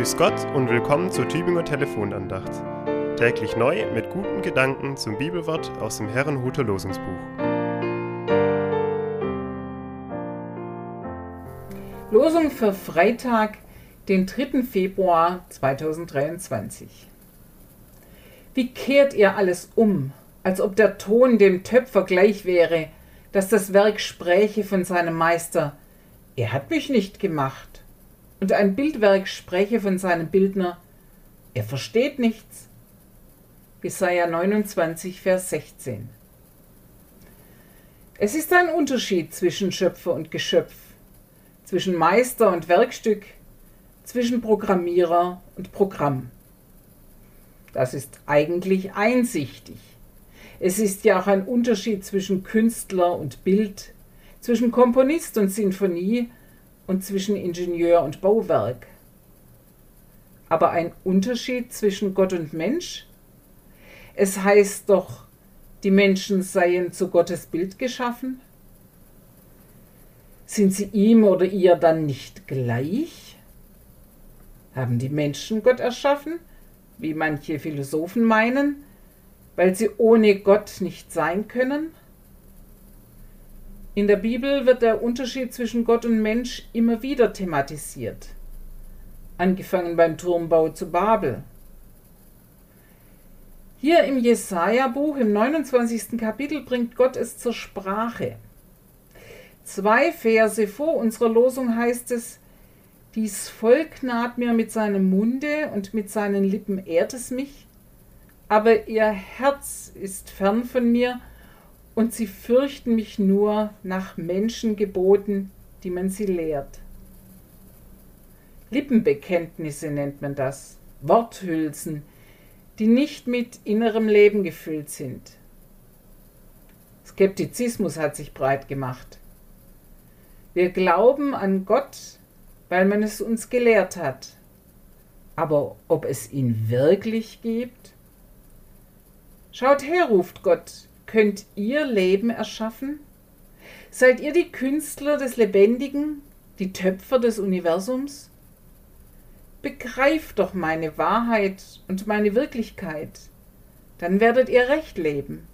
Grüß Gott und willkommen zur Tübinger Telefonandacht. Täglich neu mit guten Gedanken zum Bibelwort aus dem Herrenhuter Losungsbuch. Losung für Freitag, den 3. Februar 2023. Wie kehrt ihr alles um, als ob der Ton dem Töpfer gleich wäre, dass das Werk spräche von seinem Meister, er hat mich nicht gemacht und ein Bildwerk spreche von seinem Bildner, er versteht nichts. Jesaja 29, Vers 16. Es ist ein Unterschied zwischen Schöpfer und Geschöpf, zwischen Meister und Werkstück, zwischen Programmierer und Programm. Das ist eigentlich einsichtig. Es ist ja auch ein Unterschied zwischen Künstler und Bild, zwischen Komponist und Sinfonie und zwischen Ingenieur und Bauwerk. Aber ein Unterschied zwischen Gott und Mensch? Es heißt doch, die Menschen seien zu Gottes Bild geschaffen? Sind sie ihm oder ihr dann nicht gleich? Haben die Menschen Gott erschaffen, wie manche Philosophen meinen, weil sie ohne Gott nicht sein können? In der Bibel wird der Unterschied zwischen Gott und Mensch immer wieder thematisiert. Angefangen beim Turmbau zu Babel. Hier im Jesaja-Buch im 29. Kapitel bringt Gott es zur Sprache. Zwei Verse vor unserer Losung heißt es: Dies Volk naht mir mit seinem Munde und mit seinen Lippen ehrt es mich, aber ihr Herz ist fern von mir und sie fürchten mich nur nach Menschengeboten, die man sie lehrt. Lippenbekenntnisse nennt man das, Worthülsen, die nicht mit innerem Leben gefüllt sind. Skeptizismus hat sich breit gemacht. Wir glauben an Gott, weil man es uns gelehrt hat. Aber ob es ihn wirklich gibt? Schaut her, ruft Gott, Könnt ihr Leben erschaffen? Seid ihr die Künstler des Lebendigen, die Töpfer des Universums? Begreift doch meine Wahrheit und meine Wirklichkeit, dann werdet ihr recht leben.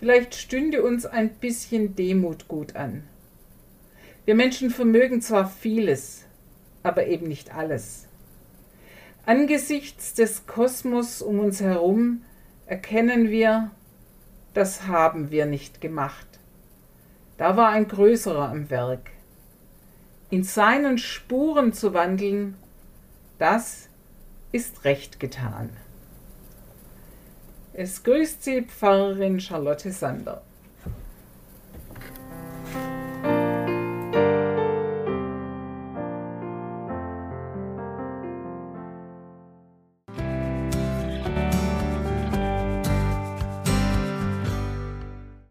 Vielleicht stünde uns ein bisschen Demut gut an. Wir Menschen vermögen zwar vieles, aber eben nicht alles. Angesichts des Kosmos um uns herum erkennen wir, das haben wir nicht gemacht. Da war ein Größerer am Werk. In seinen Spuren zu wandeln, das ist recht getan. Es grüßt Sie Pfarrerin Charlotte Sander.